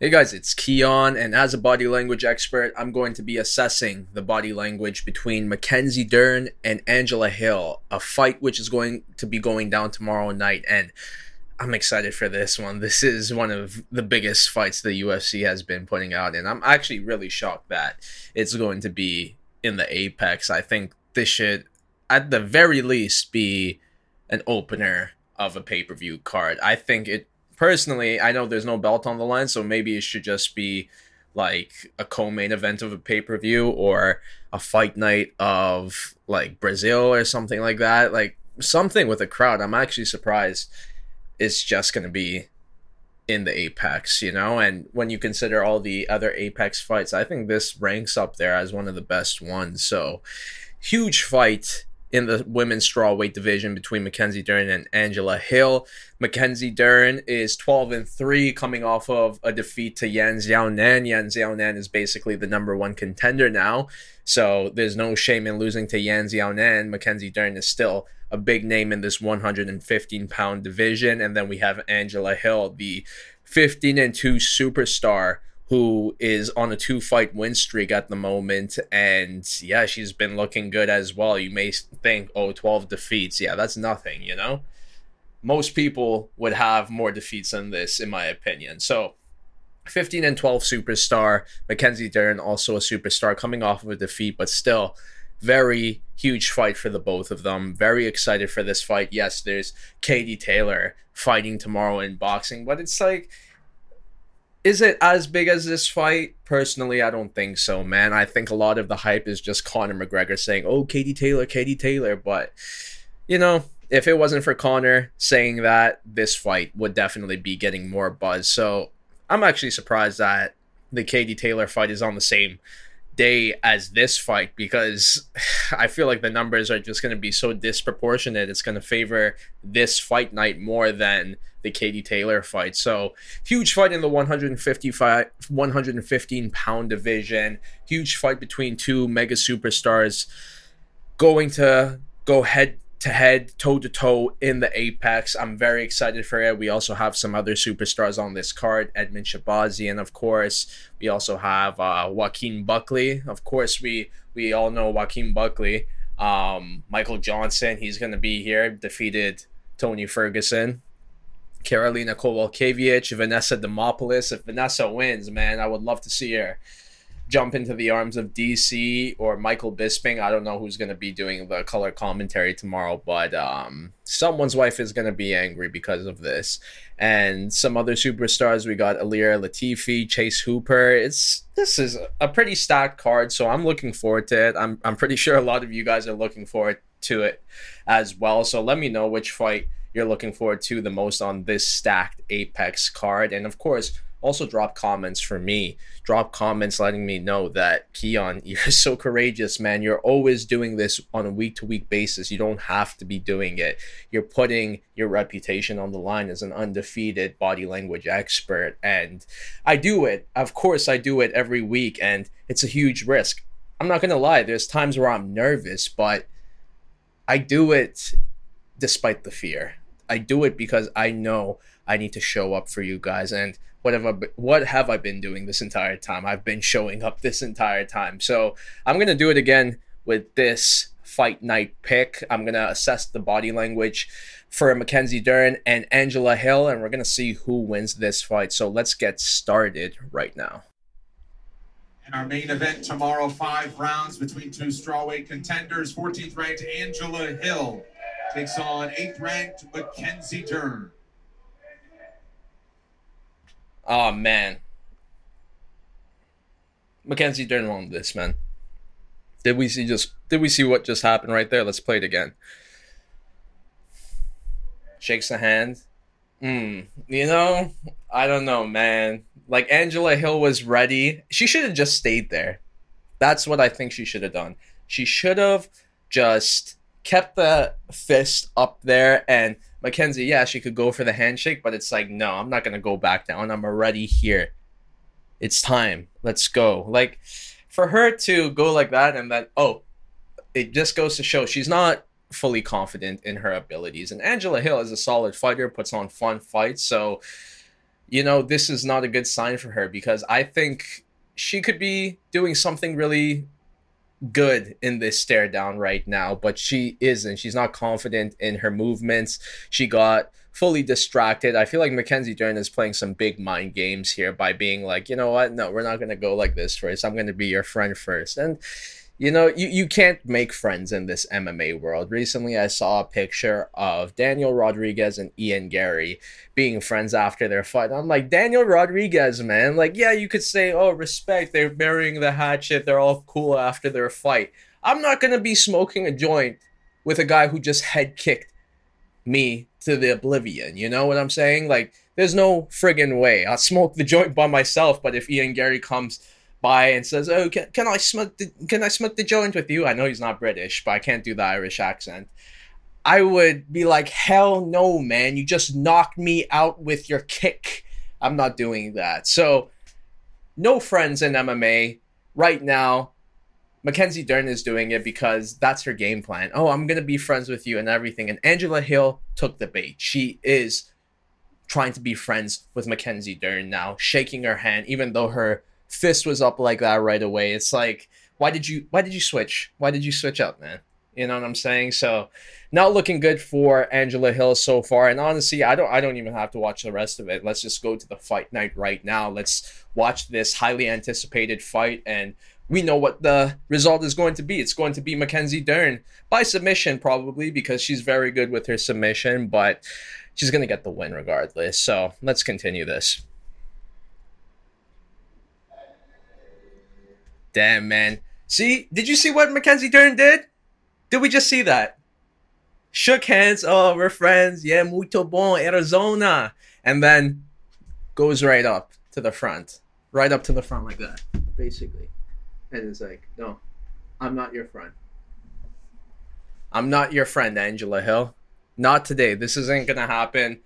Hey guys, it's Kiiyon, and as a body language expert, I'm going to be assessing the body language between Mackenzie Dern and Angela Hill, a fight which is going to be going down tomorrow night. And I'm excited for this one. This is one of the biggest fights the UFC has been putting out, and I'm actually really shocked that it's going to be in the Apex. I think this should, at the very least, be an opener of a pay per view card. I think it personally, I know there's no belt on the line, so maybe it should just be like a co-main event of a pay-per-view or a fight night of like Brazil or something like that. Like something with a crowd. I'm actually surprised it's just going to be in the Apex, you know? And when you consider all the other Apex fights, I think this ranks up there as one of the best ones. So, huge fight in the women's strawweight division between Mackenzie Dern and Angela Hill. Mackenzie Dern is 12 and 3 coming off of a defeat to Yan Xiaonan. Yan Xiaonan is basically the number one contender now. So there's no shame in losing to Yan Xiaonan. Mackenzie Dern is still a big name in this 115 pound division. And then we have Angela Hill, the 15 and 2 superstar who is on a two fight win streak at the moment. And yeah, she's been looking good as well. You may think, oh, 12 defeats. Yeah, that's nothing, you know? Most people would have more defeats than this, in my opinion. So, 15 and 12 superstar. Mackenzie Dern, also a superstar, coming off of a defeat, but still very huge fight for the both of them. Very excited for this fight. Yes, there's Katie Taylor fighting tomorrow in boxing, but it's like is it as big as this fight? Personally, I don't think so, man. I think a lot of the hype is just Conor McGregor saying, "Oh, Katie Taylor, Katie Taylor," but you know, if it wasn't for Conor saying that, this fight would definitely be getting more buzz. So I'm actually surprised that the Katie Taylor fight is on the same day as this fight because I feel like the numbers are just going to be so disproportionate. It's going to favor this fight night more than the Katie Taylor fight. So huge fight in the 155, 115 pound division. Huge fight between two mega superstars going to go head to head, toe to toe in the Apex. I'm very excited for it. We also have some other superstars on this card Edmen Shahbazyan, and of course, we also have uh, Joaquin Buckley. Of course, we we all know Joaquin Buckley. Um, Michael Johnson, he's to be here, defeated Tony Ferguson. Karolina Kowalkiewicz, Vanessa Demopoulos. If Vanessa wins, man, I would love to see her jump into the arms of DC or Michael Bisping. I don't know who's going to be doing the color commentary tomorrow, but um, someone's wife is going to be angry because of this. And some other superstars, we got Ilir Latifi, Chase Hooper. It's this is a pretty stacked card, so I'm looking forward to it. I'm I'm pretty sure a lot of you guys are looking forward to it as well. So let me know which fight you're looking forward to the most on this stacked Apex card, and of course also drop comments for me. Drop comments letting me know that Kiiyon, you're so courageous, man. You're always doing this on a week to week basis. You don't have to be doing it. You're putting your reputation on the line as an undefeated body language expert. And I do it. Of course, I do it every week, and it's a huge risk. I'm not going to lie, there's times where I'm nervous, but I do it despite the fear. I do it because I know I need to show up for you guys. And what have I been, what have I been doing this entire time? I've been showing up this entire time. So I'm gonna do it again with this fight night pick. I'm gonna assess the body language for Mackenzie Dern and Angela Hill, and we're gonna see who wins this fight. So let's get started right now. In our main event tomorrow, five rounds between two strawweight contenders. 14th ranked Angela Hill takes on 8th ranked Mackenzie Dern. Oh man. Mackenzie Dern won this, man. Did we see just did we see what just happened right there? Let's play it again. Shakes the hand. Hmm. You know, I don't know, man. Like Angela Hill was ready. She should have just stayed there. That's what I think she should have done. She should have just kept the fist up there and Mackenzie, yeah, she could go for the handshake, but it's like, no, I'm not gonna go back down. I'm already here. It's time. Let's go. Like for her to go like that and then oh, it just goes to show she's not fully confident in her abilities. And Angela Hill is a solid fighter, puts on fun fights. So you know, this is not a good sign for her because I think she could be doing something really good in this stare down right now, but she isn't. She's not confident in her movements. She got fully distracted. I feel like Mackenzie Dern is playing some big mind games here by being like, you know what? No, we're not going to go like this first. I'm going to be your friend first. And you know, you, you can't make friends in this MMA world. Recently, I saw a picture of Daniel Rodriguez and Ian Garry being friends after their fight. I'm like, Daniel Rodriguez, man. Like, yeah, you could say, oh, respect, they're burying the hatchet, they're all cool after their fight. I'm not going to be smoking a joint with a guy who just head kicked me to the oblivion. You know what I'm saying? Like, there's no friggin' way. I'll smoke the joint by myself, but if Ian Garry comes by and says, "Oh, can, can I smoke the can I smoke the joint with you?" I know he's not British, but I can't do the Irish accent. I would be like, "Hell no, man! You just knocked me out with your kick. I'm not doing that." So, no friends in MMA right now. Mackenzie Dern is doing it because that's her game plan. Oh, I'm gonna be friends with you and everything. And Angela Hill took the bait. She is trying to be friends with Mackenzie Dern now, shaking her hand, even though her fist was up like that right away. It's like, why did you why did you switch? Why did you switch up, man? You know what I'm saying? So not looking good for Angela Hill so far. And honestly, I don't I don't even have to watch the rest of it. Let's just go to the fight night right now. Let's watch this highly anticipated fight and we know what the result is going to be. It's going to be Mackenzie Dern by submission, probably, because she's very good with her submission, but she's going to get the win regardless. So let's continue this. Damn, man. See, did you see what Mackenzie Dern did? Did we just see that? Shook hands. Oh, we're friends. Yeah, muito bon, Arizona. And then goes right up to the front. Right up to the front like that, basically. And it's like, no, I'm not your friend. I'm not your friend, Angela Hill. Not today. This isn't going to happen.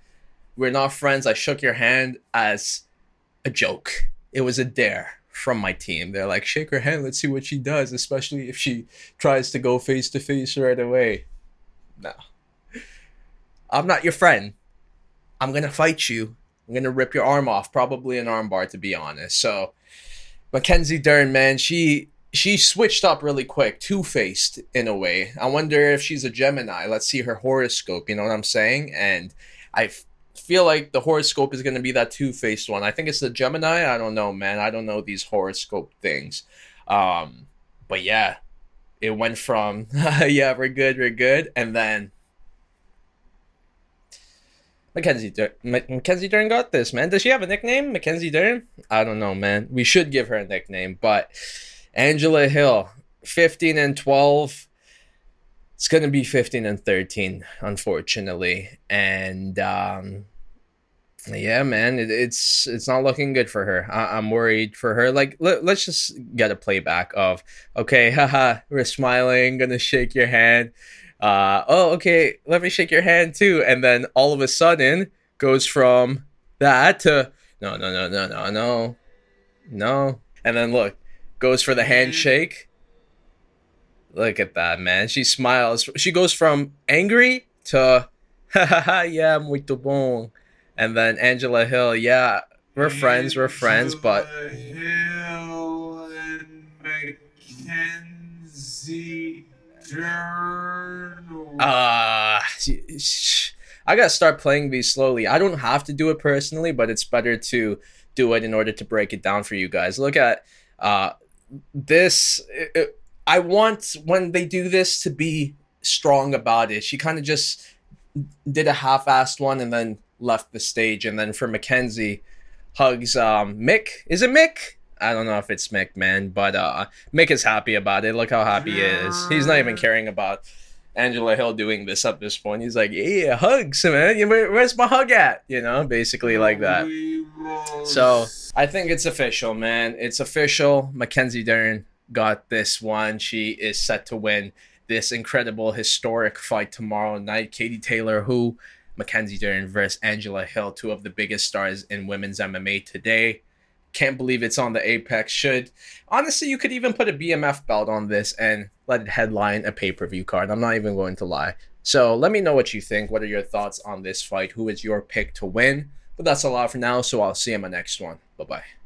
We're not friends. I shook your hand as a joke. It was a dare from my team. They're like, shake her hand, let's see what she does, especially if she tries to go face to face right away. No. I'm not your friend. I'm gonna fight you. I'm gonna rip your arm off, probably an armbar to be honest. So Mackenzie Dern, man, she she switched up really quick, two faced in a way. I wonder if she's a Gemini. Let's see her horoscope, you know what I'm saying? And I feel like the horoscope is going to be that two faced one. I think it's the Gemini. I don't know, man. I don't know these horoscope things. Um, but yeah, it went from yeah, we're good, we're good, and then Mackenzie Dern, Mackenzie Dern got this, man. Does she have a nickname, Mackenzie Dern? I don't know, man. We should give her a nickname, but Angela Hill, fifteen and twelve it's going to be 15 and 13 unfortunately and um, yeah man it, it's it's not looking good for her. I, am worried for her. Like let, let's just get a playback of okay haha we're smiling gonna shake your hand. Uh, oh okay let me shake your hand too. And then all of a sudden goes from that to no no no no no no no. And then look goes for the handshake. Look at that, man. She smiles. She goes from angry to, ha ha ha, yeah, muito bon. And then Angela Hill, yeah, we're friends, we're friends, but. Hill and Mackenzie uh, I gotta start playing these slowly. I don't have to do it personally, but it's better to do it in order to break it down for you guys. Look at uh, this. It, I want when they do this to be strong about it. She kind of just did a half-assed one and then left the stage. And then for Mackenzie, hugs um, Mick. Is it Mick? I don't know if it's Mick, man, but uh, Mick is happy about it. Look how happy he is. He's not even caring about Angela Hill doing this at this point. He's like, yeah, hugs, man. Where's my hug at? You know, basically like that. So I think it's official, man. It's official. Mackenzie Dern got this one. She is set to win this incredible historic fight tomorrow night. Katie Taylor, who Mackenzie Dern versus Angela Hill, two of the biggest stars in women's MMA today. Can't believe it's on the Apex. Should honestly, you could even put a BMF belt on this and let it headline a pay per view card. I'm not even going to lie. So let me know what you think. What are your thoughts on this fight? Who is your pick to win? But that's a lot for now, so I'll see you in my next one. Bye bye.